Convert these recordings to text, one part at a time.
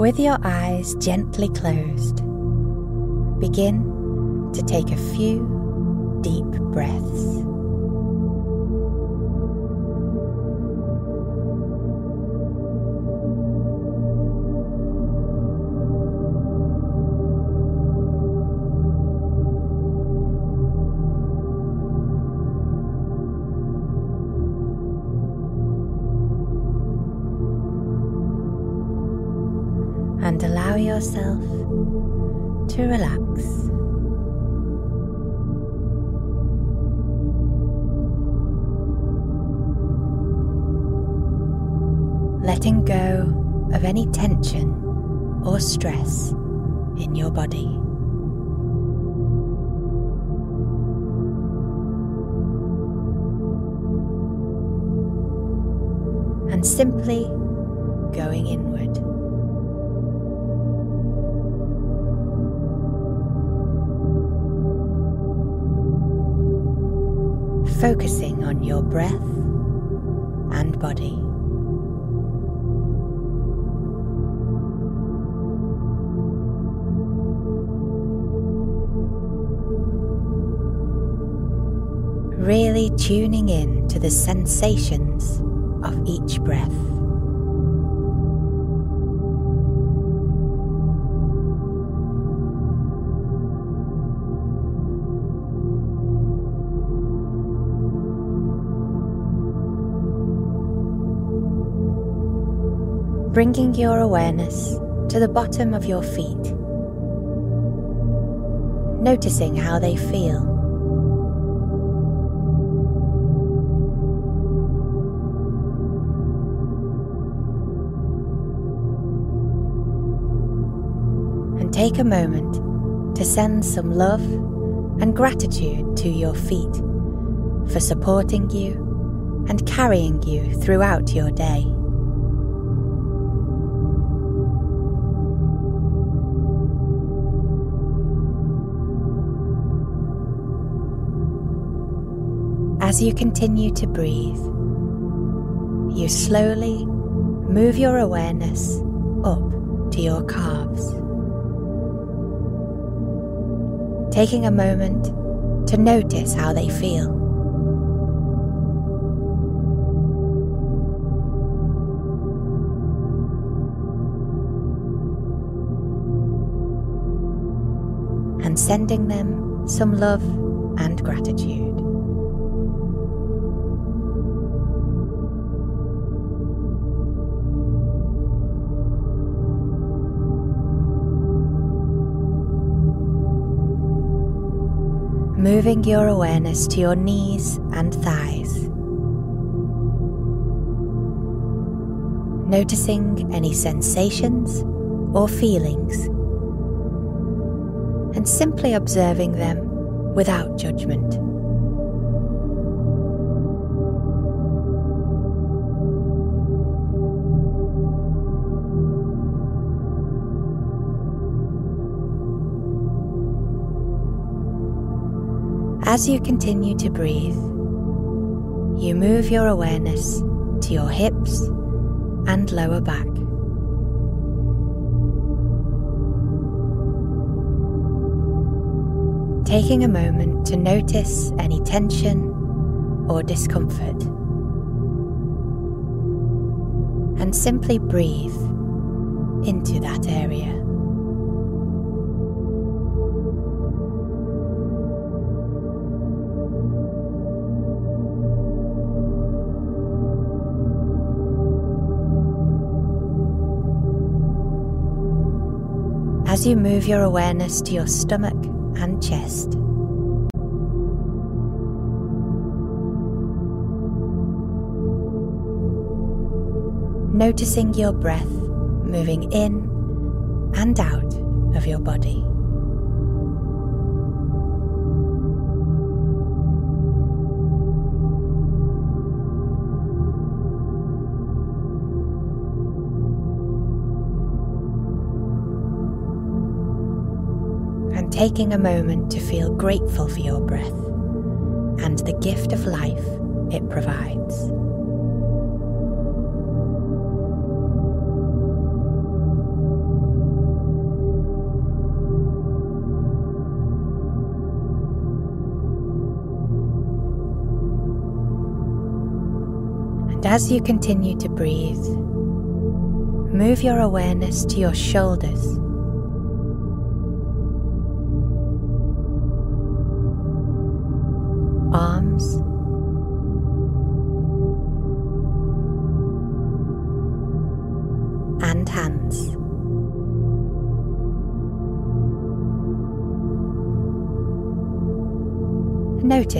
With your eyes gently closed, begin to take a few deep breaths. Yourself to relax. Letting go of any tension or stress in your body. And simply going inward. Focusing on your breath and body. Really tuning in to the sensations of each breath. Bringing your awareness to the bottom of your feet, noticing how they feel. And take a moment to send some love and gratitude to your feet for supporting you and carrying you throughout your day. As you continue to breathe, you slowly move your awareness up to your calves. Taking a moment to notice how they feel. And sending them some love and gratitude. Moving your awareness to your knees and thighs. Noticing any sensations or feelings, and simply observing them without judgment. As you continue to breathe, you move your awareness to your hips and lower back. Taking a moment to notice any tension or discomfort. And simply breathe into that area. As you move your awareness to your stomach and chest. Noticing your breath moving in and out of your body. taking a moment to feel grateful for your breath and the gift of life it provides. And as you continue to breathe, move your awareness to your shoulders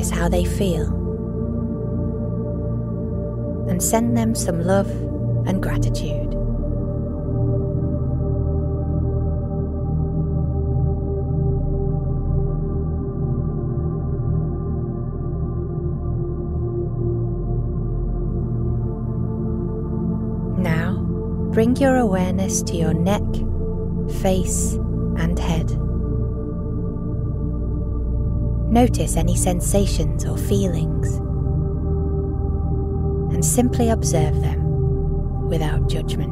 Notice how they feel and send them some love and gratitude. Now, bring your awareness to your neck, face, and head. Notice any sensations or feelings and simply observe them without judgment.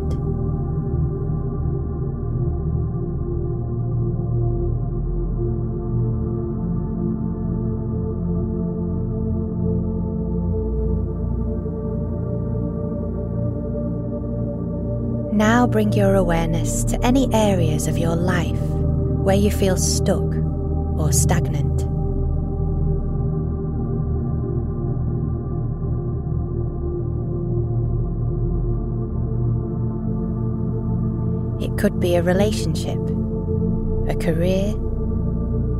Now bring your awareness to any areas of your life where you feel stuck or stagnant. Could be a relationship, a career,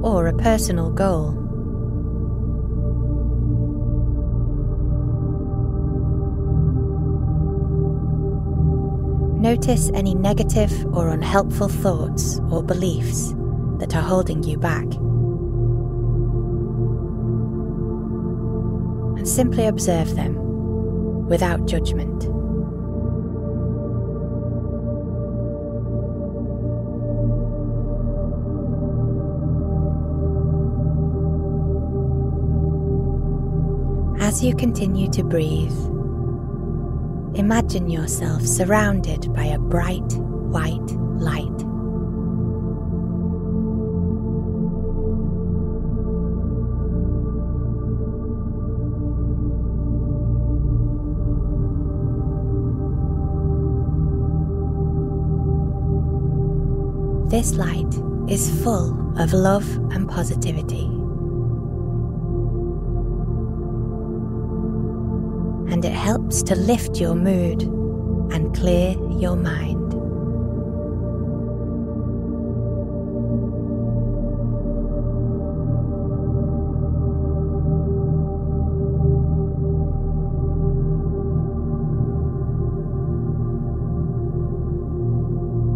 or a personal goal. Notice any negative or unhelpful thoughts or beliefs that are holding you back. And simply observe them without judgment. As you continue to breathe, imagine yourself surrounded by a bright white light. This light is full of love and positivity. And it helps to lift your mood and clear your mind.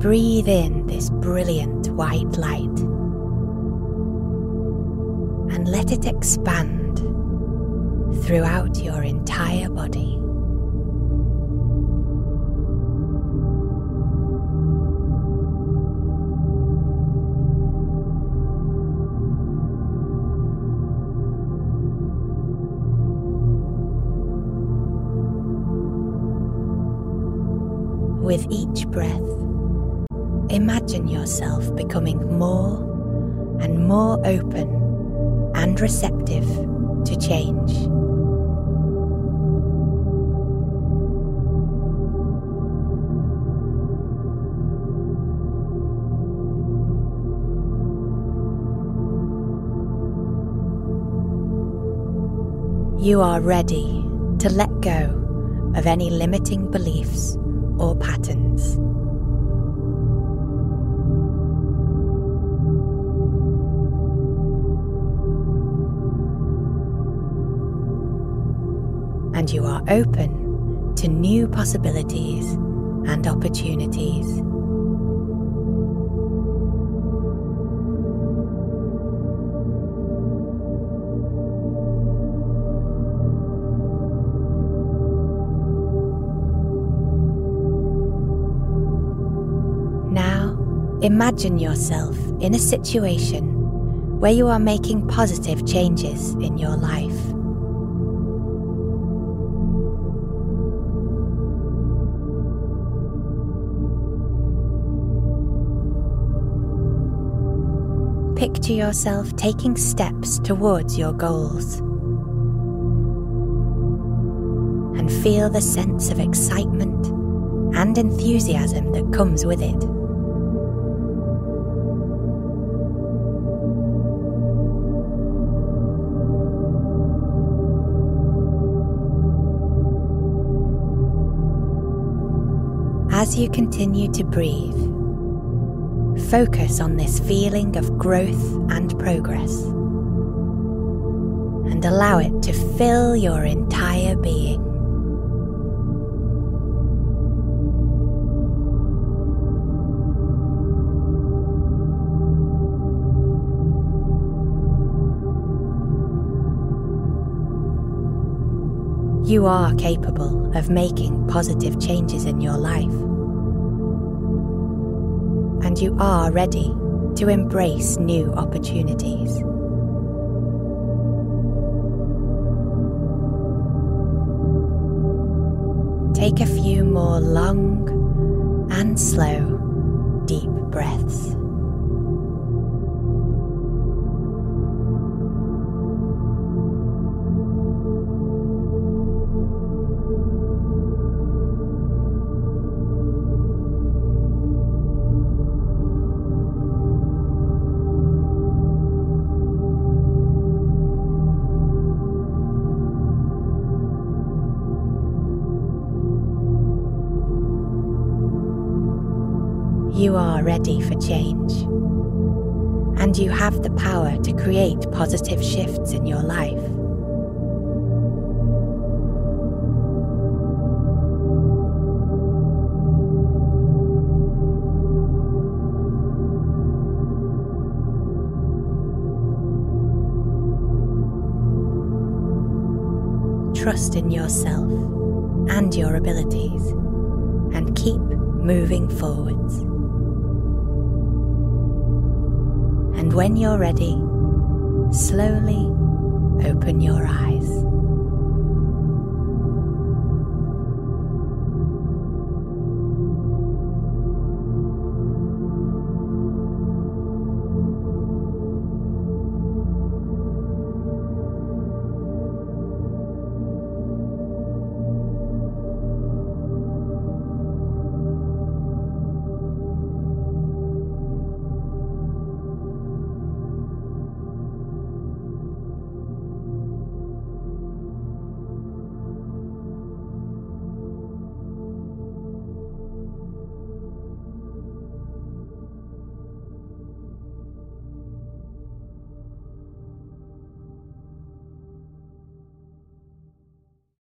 Breathe in this brilliant white light and let it expand throughout your entire body. With each breath, imagine yourself becoming more and more open and receptive to change. You are ready to let go of any limiting beliefs or patterns. and you are open to new possibilities and opportunities. Imagine yourself in a situation where you are making positive changes in your life. Picture yourself taking steps towards your goals. and feel the sense of excitement and enthusiasm that comes with it. As you continue to breathe, focus on this feeling of growth and progress and allow it to fill your entire being. You are capable of making positive changes in your life. And you are ready to embrace new opportunities. Take a few more long and slow, deep breaths. Are ready for change. And you have the power to create positive shifts in your life. Trust in yourself and your abilities and keep moving forwards. And when you're ready, slowly open your eyes.